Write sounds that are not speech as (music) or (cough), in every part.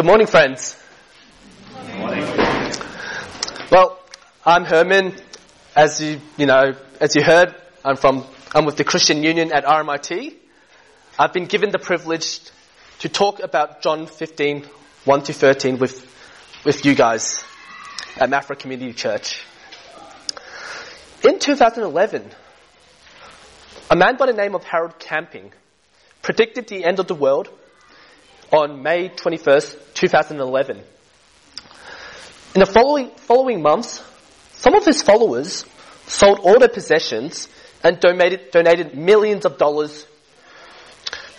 Good morning, friends. Well, I'm Herman. As you, you know, as you heard, I'm from, I'm with the Christian Union at RMIT. I've been given the privilege to talk about John 15, 1 to 13 with, with you guys at Mafra Community Church. In 2011, a man by the name of Harold Camping predicted the end of the world on May 21st, 2011. In the following, following months, some of his followers sold all their possessions and donated, donated millions of dollars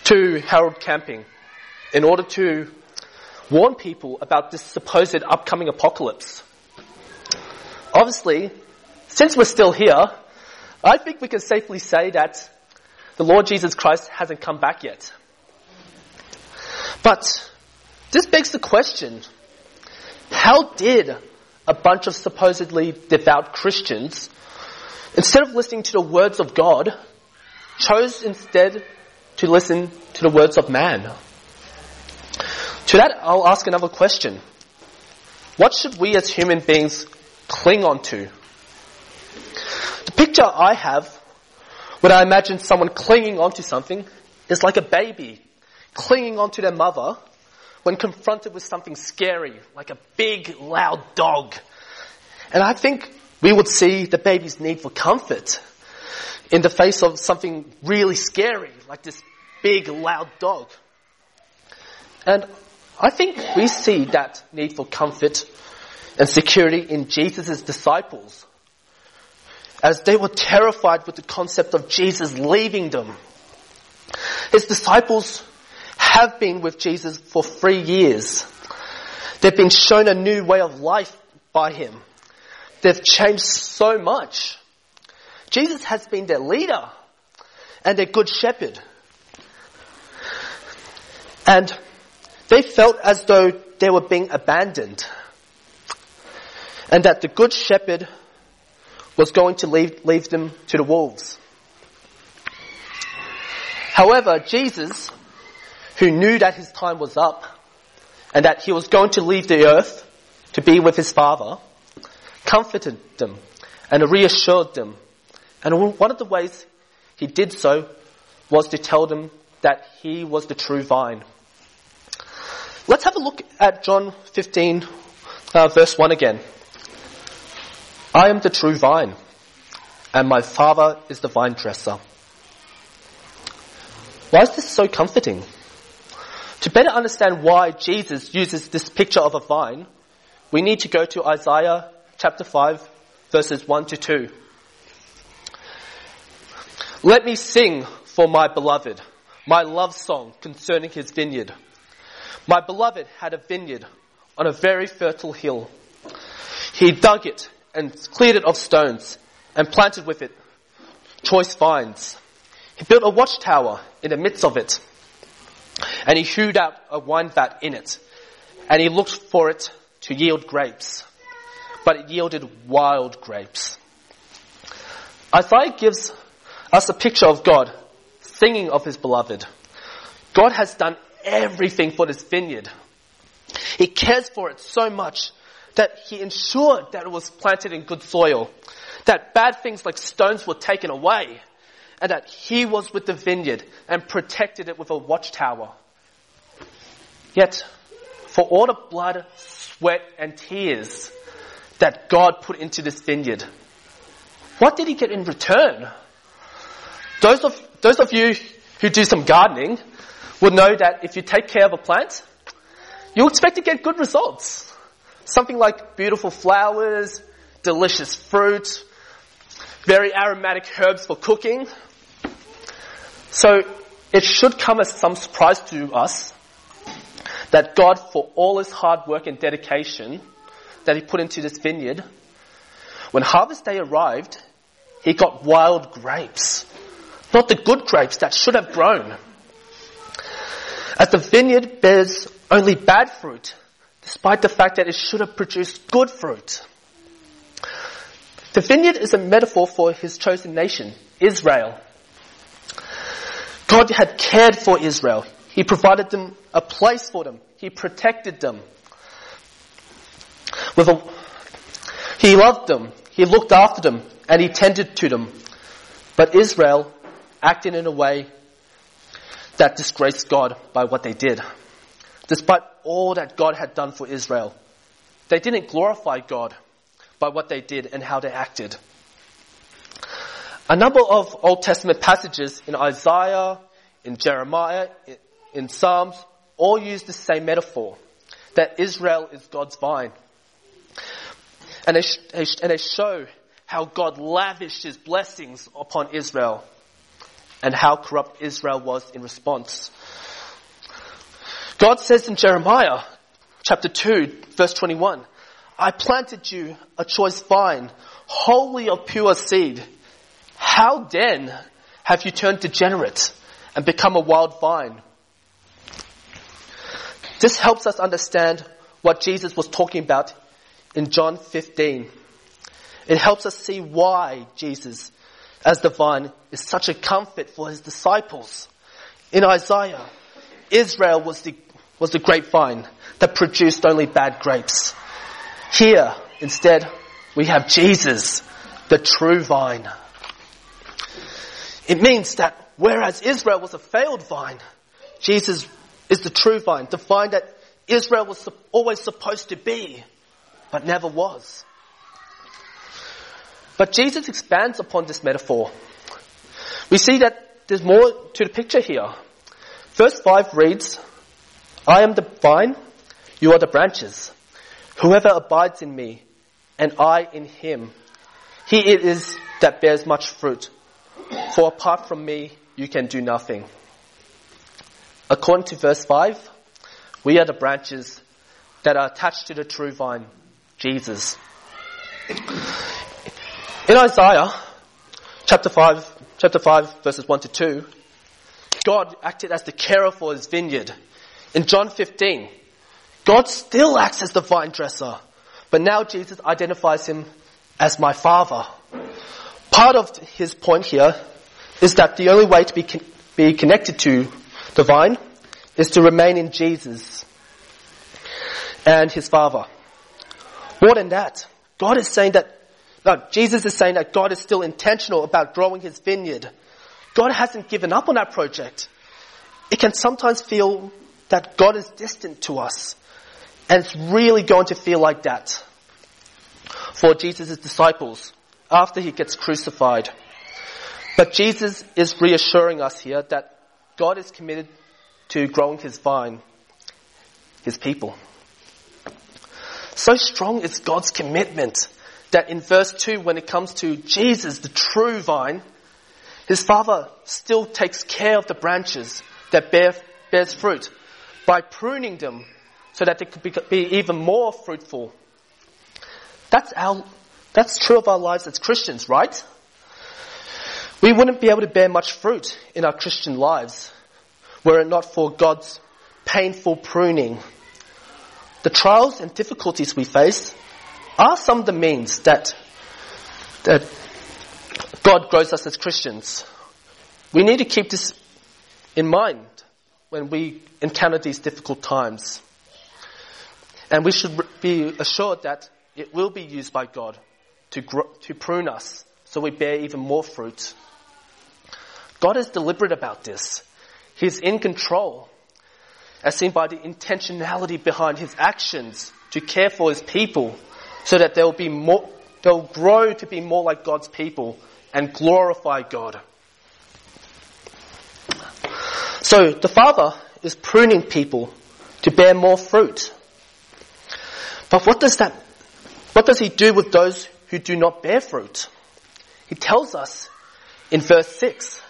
to Harold Camping in order to warn people about this supposed upcoming apocalypse. Obviously, since we're still here, I think we can safely say that the Lord Jesus Christ hasn't come back yet. But this begs the question, how did a bunch of supposedly devout Christians, instead of listening to the words of God, chose instead to listen to the words of man? To that, I'll ask another question. What should we as human beings cling on to? The picture I have when I imagine someone clinging onto something is like a baby clinging onto their mother when confronted with something scary, like a big, loud dog. And I think we would see the baby's need for comfort in the face of something really scary, like this big, loud dog. And I think we see that need for comfort and security in Jesus' disciples as they were terrified with the concept of Jesus leaving them. His disciples have been with Jesus for three years. They've been shown a new way of life by him. They've changed so much. Jesus has been their leader and their good shepherd. And they felt as though they were being abandoned. And that the good shepherd was going to leave, leave them to the wolves. However, Jesus, who knew that his time was up and that he was going to leave the earth to be with his Father, comforted them and reassured them. And one of the ways he did so was to tell them that he was the true vine. Let's have a look at John 15, uh, verse 1 again. I am the true vine, and my Father is the vine dresser. Why is this so comforting? To better understand why Jesus uses this picture of a vine, we need to go to Isaiah chapter 5, verses 1 to 2. Let me sing for my beloved, my love song concerning his vineyard. My beloved had a vineyard on a very fertile hill. He dug it and cleared it of stones and planted with it choice vines. He built a watchtower in the midst of it and he hewed out a wine vat in it and he looked for it to yield grapes, but it yielded wild grapes. Isaiah gives us a picture of God singing of his beloved. God has done everything for this vineyard. He cares for it so much that he ensured that it was planted in good soil, that bad things like stones were taken away, and that he was with the vineyard and protected it with a watchtower. Yet, for all the blood, sweat, and tears that God put into this vineyard, what did he get in return? Those of, those of you who do some gardening would know that if you take care of a plant, you expect to get good results. Something like beautiful flowers, delicious fruit, very aromatic herbs for cooking. So it should come as some surprise to us that God, for all his hard work and dedication that he put into this vineyard, when harvest day arrived, he got wild grapes. Not the good grapes that should have grown. As the vineyard bears only bad fruit, despite the fact that it should have produced good fruit. The vineyard is a metaphor for his chosen nation, Israel. God had cared for Israel. He provided them a place for them. He protected them. With a, he loved them. He looked after them and he tended to them. But Israel acted in a way that disgraced God by what they did. Despite all that God had done for Israel, they didn't glorify God by what they did and how they acted. A number of Old Testament passages in Isaiah, in Jeremiah, in Psalms, all use the same metaphor that Israel is God's vine. And they, and they show how God lavished his blessings upon Israel and how corrupt Israel was in response. God says in Jeremiah chapter 2 verse 21, I planted you a choice vine, wholly of pure seed. How then have you turned degenerate and become a wild vine? This helps us understand what Jesus was talking about in John 15. It helps us see why Jesus, as the vine, is such a comfort for his disciples. In Isaiah, Israel was the, was the grapevine that produced only bad grapes. Here, instead, we have Jesus, the true vine. It means that whereas Israel was a failed vine, Jesus is the true vine, the vine that Israel was always supposed to be, but never was. But Jesus expands upon this metaphor. We see that there's more to the picture here. Verse 5 reads, I am the vine, you are the branches. Whoever abides in me, and I in him, he it is that bears much fruit. For apart from me, you can do nothing. According to verse 5, we are the branches that are attached to the true vine, Jesus. In Isaiah chapter 5, chapter 5 verses 1 to 2, God acted as the carer for his vineyard. In John 15, God still acts as the vine dresser, but now Jesus identifies him as my father. Part of his point here is that the only way to be, con- be connected to the vine is to remain in Jesus and his father. More than that, God is saying that, no, Jesus is saying that God is still intentional about growing his vineyard. God hasn't given up on that project. It can sometimes feel that God is distant to us. And it's really going to feel like that for Jesus' disciples after he gets crucified. But Jesus is reassuring us here that God is committed to growing his vine, his people. So strong is God's commitment that in verse 2, when it comes to Jesus, the true vine, his father still takes care of the branches that bear, bears fruit by pruning them so that they could be, be even more fruitful. That's our, that's true of our lives as Christians, right? We wouldn't be able to bear much fruit in our Christian lives were it not for God's painful pruning. The trials and difficulties we face are some of the means that, that God grows us as Christians. We need to keep this in mind when we encounter these difficult times. And we should be assured that it will be used by God to, grow, to prune us so we bear even more fruit. God is deliberate about this. He's in control, as seen by the intentionality behind his actions to care for his people, so that they'll be more, they'll grow to be more like God's people and glorify God. So the Father is pruning people to bear more fruit. But what does that, what does he do with those who do not bear fruit? He tells us in verse 6,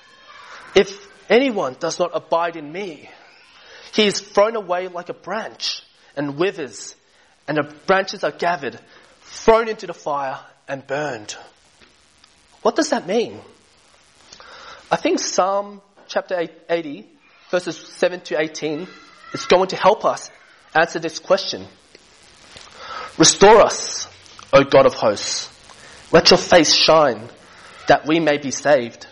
if anyone does not abide in me, he is thrown away like a branch and withers, and the branches are gathered, thrown into the fire, and burned. What does that mean? I think Psalm chapter 80, verses 7 to 18, is going to help us answer this question. Restore us, O God of hosts. Let your face shine, that we may be saved.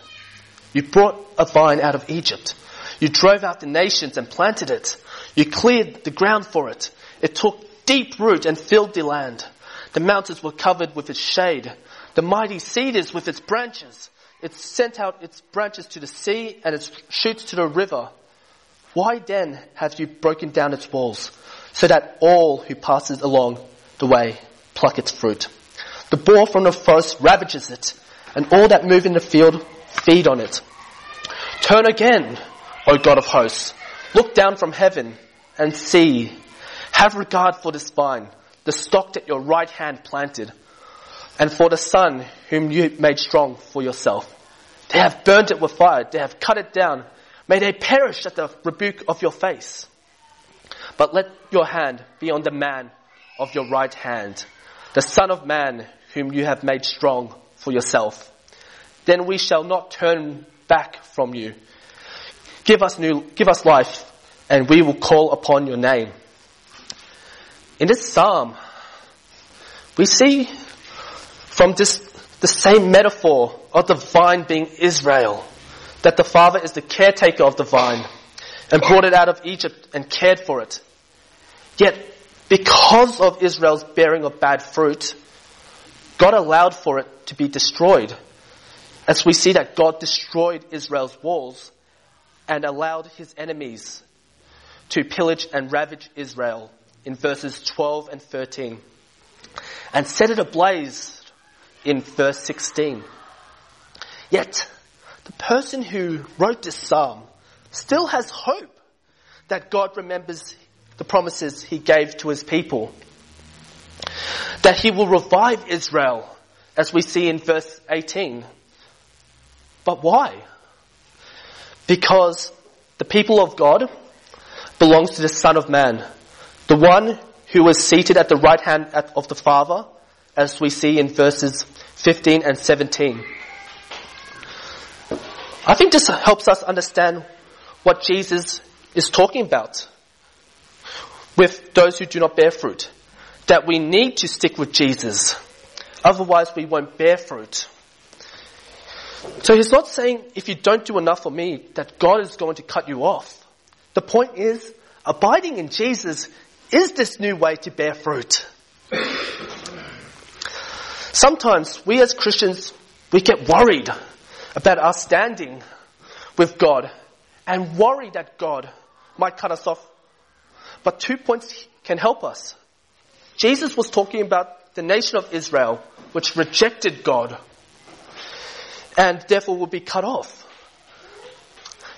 You brought a vine out of Egypt. You drove out the nations and planted it. You cleared the ground for it. It took deep root and filled the land. The mountains were covered with its shade. The mighty cedars with its branches. It sent out its branches to the sea and its shoots to the river. Why then have you broken down its walls so that all who passes along the way pluck its fruit? The boar from the forest ravages it and all that move in the field feed on it. Turn again, O God of hosts. Look down from heaven and see. Have regard for this vine, the stock that your right hand planted, and for the son whom you made strong for yourself. They have burnt it with fire. They have cut it down. May they perish at the rebuke of your face. But let your hand be on the man of your right hand, the son of man whom you have made strong for yourself. Then we shall not turn back from you. Give us new, give us life and we will call upon your name. In this psalm, we see from this, the same metaphor of the vine being Israel, that the father is the caretaker of the vine and brought it out of Egypt and cared for it. Yet, because of Israel's bearing of bad fruit, God allowed for it to be destroyed. As we see that God destroyed Israel's walls and allowed his enemies to pillage and ravage Israel in verses 12 and 13 and set it ablaze in verse 16. Yet, the person who wrote this psalm still has hope that God remembers the promises he gave to his people. That he will revive Israel, as we see in verse 18. But why? Because the people of God belongs to the Son of Man, the one who was seated at the right hand of the Father, as we see in verses 15 and 17. I think this helps us understand what Jesus is talking about with those who do not bear fruit. That we need to stick with Jesus. Otherwise we won't bear fruit. So he's not saying if you don't do enough for me that God is going to cut you off. The point is, abiding in Jesus is this new way to bear fruit. Sometimes we as Christians, we get worried about our standing with God and worry that God might cut us off. But two points can help us. Jesus was talking about the nation of Israel, which rejected God and therefore will be cut off.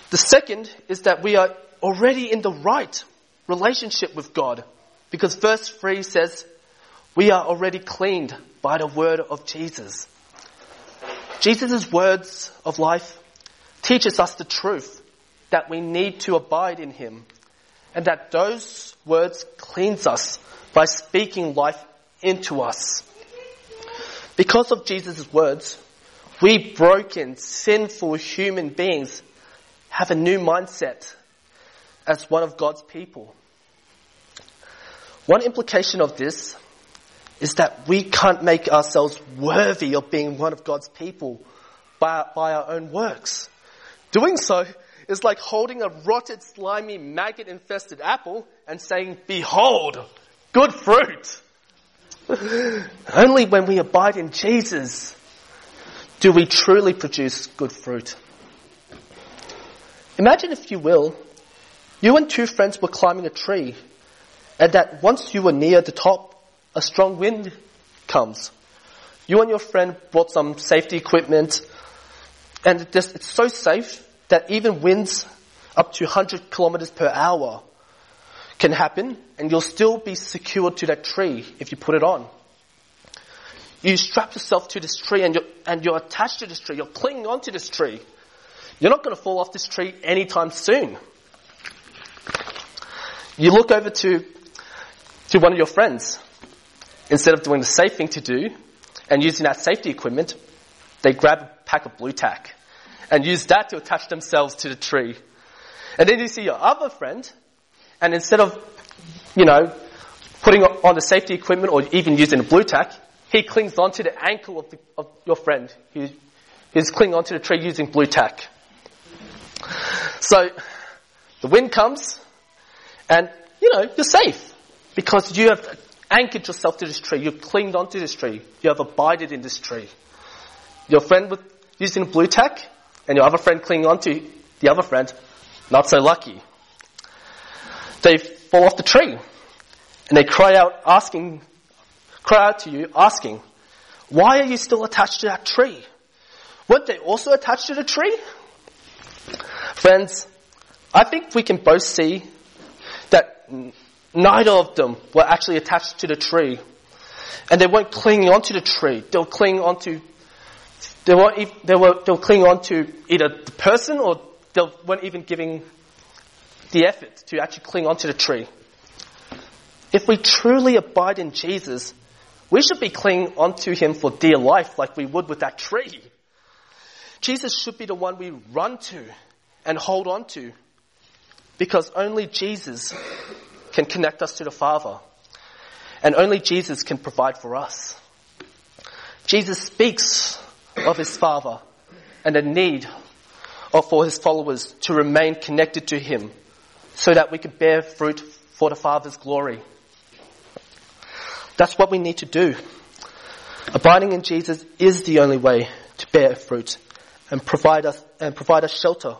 The second is that we are already in the right relationship with God. Because verse 3 says, we are already cleaned by the word of Jesus. Jesus' words of life teaches us the truth that we need to abide in Him and that those words cleanse us by speaking life into us. Because of Jesus' words, we broken, sinful human beings have a new mindset as one of God's people. One implication of this is that we can't make ourselves worthy of being one of God's people by, by our own works. Doing so is like holding a rotted, slimy, maggot infested apple and saying, behold, good fruit. (laughs) Only when we abide in Jesus do we truly produce good fruit. Imagine, if you will, you and two friends were climbing a tree, and that once you were near the top, a strong wind comes. You and your friend brought some safety equipment, and it's so safe that even winds up to 100 kilometers per hour can happen, and you'll still be secured to that tree if you put it on. You strap yourself to this tree and you're, and you're attached to this tree. You're clinging onto this tree. You're not going to fall off this tree anytime soon. You look over to, to one of your friends. Instead of doing the safe thing to do and using that safety equipment, they grab a pack of Blu Tack and use that to attach themselves to the tree. And then you see your other friend, and instead of, you know, putting on the safety equipment or even using a Blu Tack, he clings onto the ankle of, the, of your friend who's, who's clinging onto the tree using Blu Tack. So, the wind comes, and, you know, you're safe. Because you have anchored yourself to this tree. You've clinged onto this tree. You have abided in this tree. Your friend with, using Blu Tack, and your other friend clinging onto the other friend, not so lucky. They fall off the tree. And they cry out asking, cry out to you asking, why are you still attached to that tree? Weren't they also attached to the tree? Friends, I think we can both see that neither of them were actually attached to the tree. And they weren't clinging onto the tree. They were clinging onto, they weren't, they were, they were clinging onto either the person or they weren't even giving the effort to actually cling onto the tree. If we truly abide in Jesus, we should be clinging onto Him for dear life like we would with that tree. Jesus should be the one we run to and hold on to because only Jesus can connect us to the Father and only Jesus can provide for us. Jesus speaks of His Father and the need for His followers to remain connected to Him so that we can bear fruit for the Father's glory. That's what we need to do. Abiding in Jesus is the only way to bear fruit and provide us and provide us shelter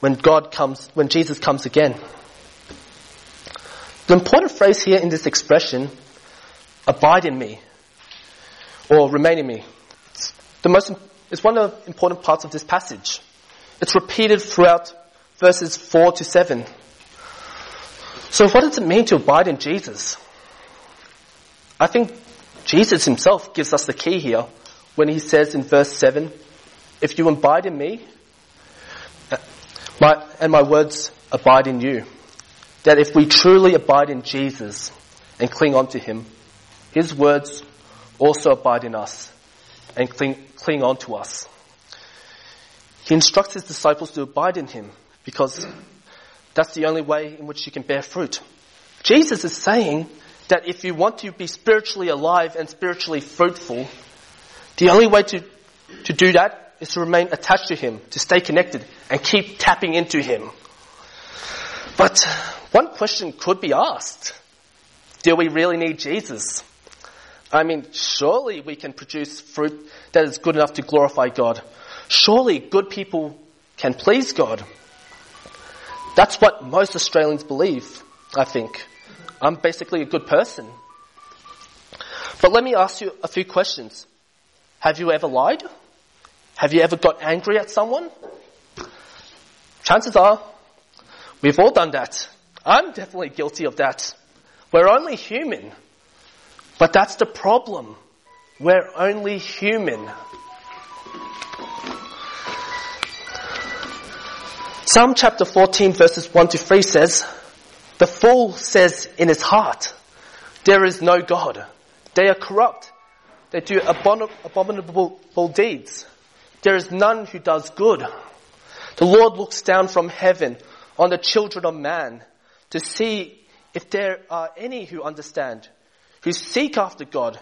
when God comes when Jesus comes again. The important phrase here in this expression, abide in me, or remain in me, it's the most it's one of the important parts of this passage. It's repeated throughout verses 4 to 7. So what does it mean to abide in Jesus? I think Jesus himself gives us the key here when he says in verse 7, if you abide in me, uh, my, and my words abide in you. That if we truly abide in Jesus and cling on to him, his words also abide in us and cling, cling on to us. He instructs his disciples to abide in him because that's the only way in which you can bear fruit. Jesus is saying that if you want to be spiritually alive and spiritually fruitful, the only way to, to do that is to remain attached to Him, to stay connected and keep tapping into Him. But one question could be asked. Do we really need Jesus? I mean, surely we can produce fruit that is good enough to glorify God. Surely good people can please God. That's what most Australians believe, I think. I'm basically a good person. But let me ask you a few questions. Have you ever lied? Have you ever got angry at someone? Chances are, we've all done that. I'm definitely guilty of that. We're only human. But that's the problem. We're only human. Psalm chapter 14 verses 1 to 3 says, The fool says in his heart, there is no God. They are corrupt. They do abominable deeds. There is none who does good. The Lord looks down from heaven on the children of man to see if there are any who understand, who seek after God.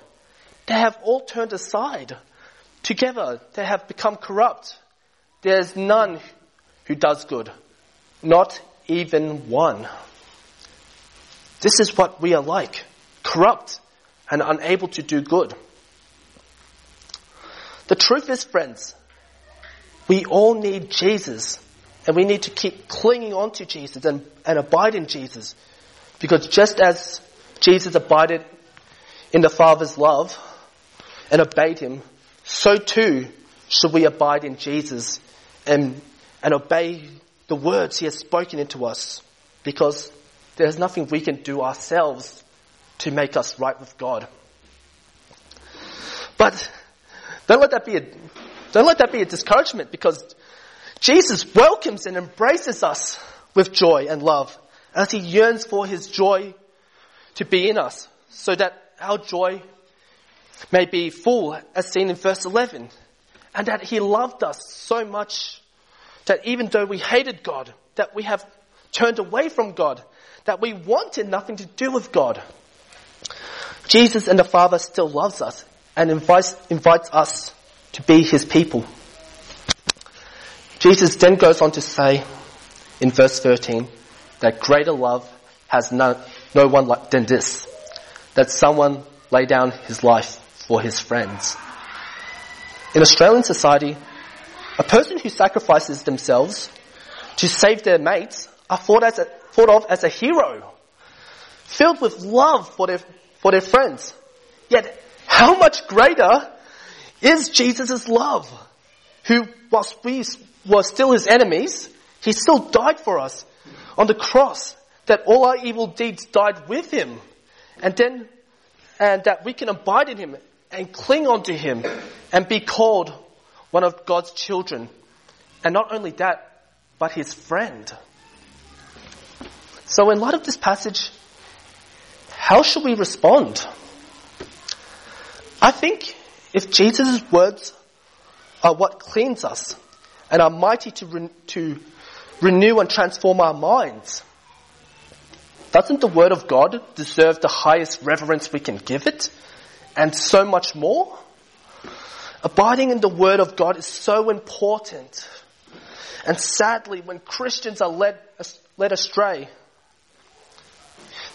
They have all turned aside. Together they have become corrupt. There is none who does good. Not even one. This is what we are like. Corrupt and unable to do good. The truth is, friends, we all need Jesus. And we need to keep clinging on to Jesus and, and abide in Jesus. Because just as Jesus abided in the Father's love and obeyed Him, so too should we abide in Jesus and and obey the words He has spoken into us because there's nothing we can do ourselves to make us right with God. But don't let that be a, don't let that be a discouragement because Jesus welcomes and embraces us with joy and love as He yearns for His joy to be in us so that our joy may be full as seen in verse 11 and that He loved us so much that even though we hated God, that we have turned away from God, that we wanted nothing to do with God. Jesus and the Father still loves us and invites, invites us to be His people. Jesus then goes on to say in verse 13 that greater love has no, no one like, than this, that someone lay down his life for his friends. In Australian society, a person who sacrifices themselves to save their mates are thought, as a, thought of as a hero, filled with love for their, for their friends. Yet, how much greater is Jesus' love, who, whilst we were still his enemies, he still died for us on the cross, that all our evil deeds died with him, and then, and that we can abide in him and cling onto him and be called one of God's children. And not only that, but his friend. So in light of this passage, how should we respond? I think if Jesus' words are what cleans us and are mighty to, re- to renew and transform our minds, doesn't the Word of God deserve the highest reverence we can give it? And so much more? Abiding in the Word of God is so important. And sadly, when Christians are led, led astray,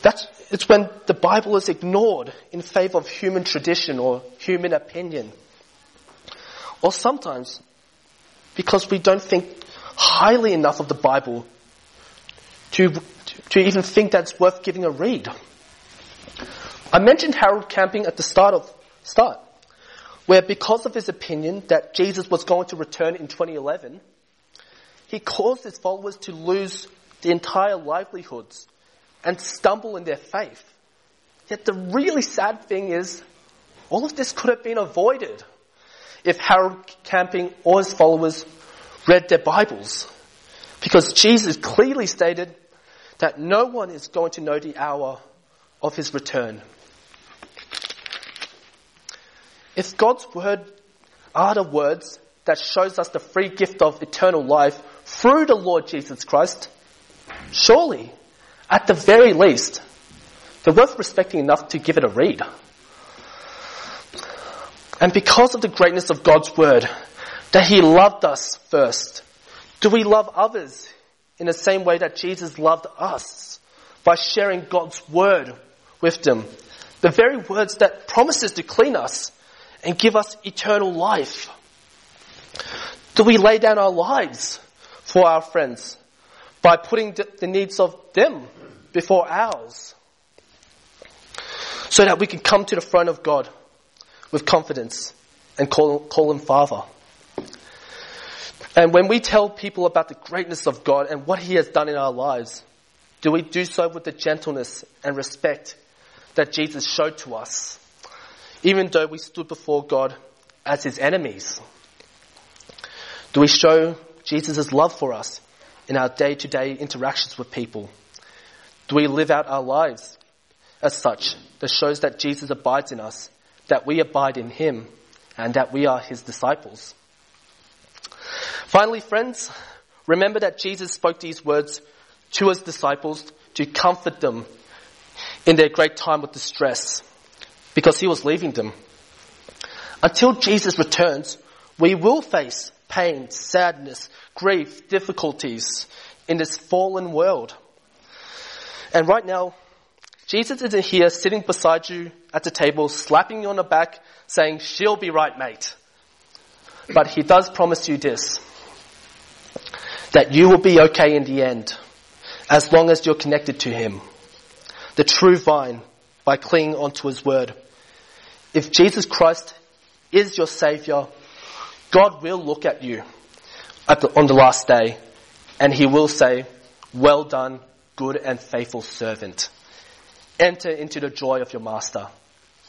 that's, it's when the Bible is ignored in favor of human tradition or human opinion. Or sometimes because we don't think highly enough of the Bible to, to even think that it's worth giving a read. I mentioned Harold Camping at the start of start, where because of his opinion that Jesus was going to return in 2011, he caused his followers to lose the entire livelihoods and stumble in their faith. Yet the really sad thing is, all of this could have been avoided if Harold Camping or his followers read their Bibles. Because Jesus clearly stated that no one is going to know the hour of his return. If God's word are the words that shows us the free gift of eternal life through the Lord Jesus Christ, surely at the very least, they're worth respecting enough to give it a read. And because of the greatness of God's word, that He loved us first, do we love others in the same way that Jesus loved us? By sharing God's word with them. The very words that promises to clean us and give us eternal life. Do we lay down our lives for our friends by putting the needs of them before ours. So that we can come to the front of God with confidence and call, call him Father. And when we tell people about the greatness of God and what he has done in our lives, do we do so with the gentleness and respect that Jesus showed to us, even though we stood before God as his enemies? Do we show Jesus' love for us in our day to day interactions with people? Do we live out our lives as such that shows that Jesus abides in us, that we abide in him, and that we are his disciples? Finally, friends, remember that Jesus spoke these words to his disciples to comfort them in their great time of distress because he was leaving them. Until Jesus returns, we will face pain, sadness, grief, difficulties in this fallen world. And right now, Jesus isn't here sitting beside you at the table, slapping you on the back, saying, she'll be right, mate. But he does promise you this, that you will be okay in the end, as long as you're connected to him. The true vine, by clinging onto his word. If Jesus Christ is your savior, God will look at you at the, on the last day and he will say, well done, good and faithful servant. Enter into the joy of your master.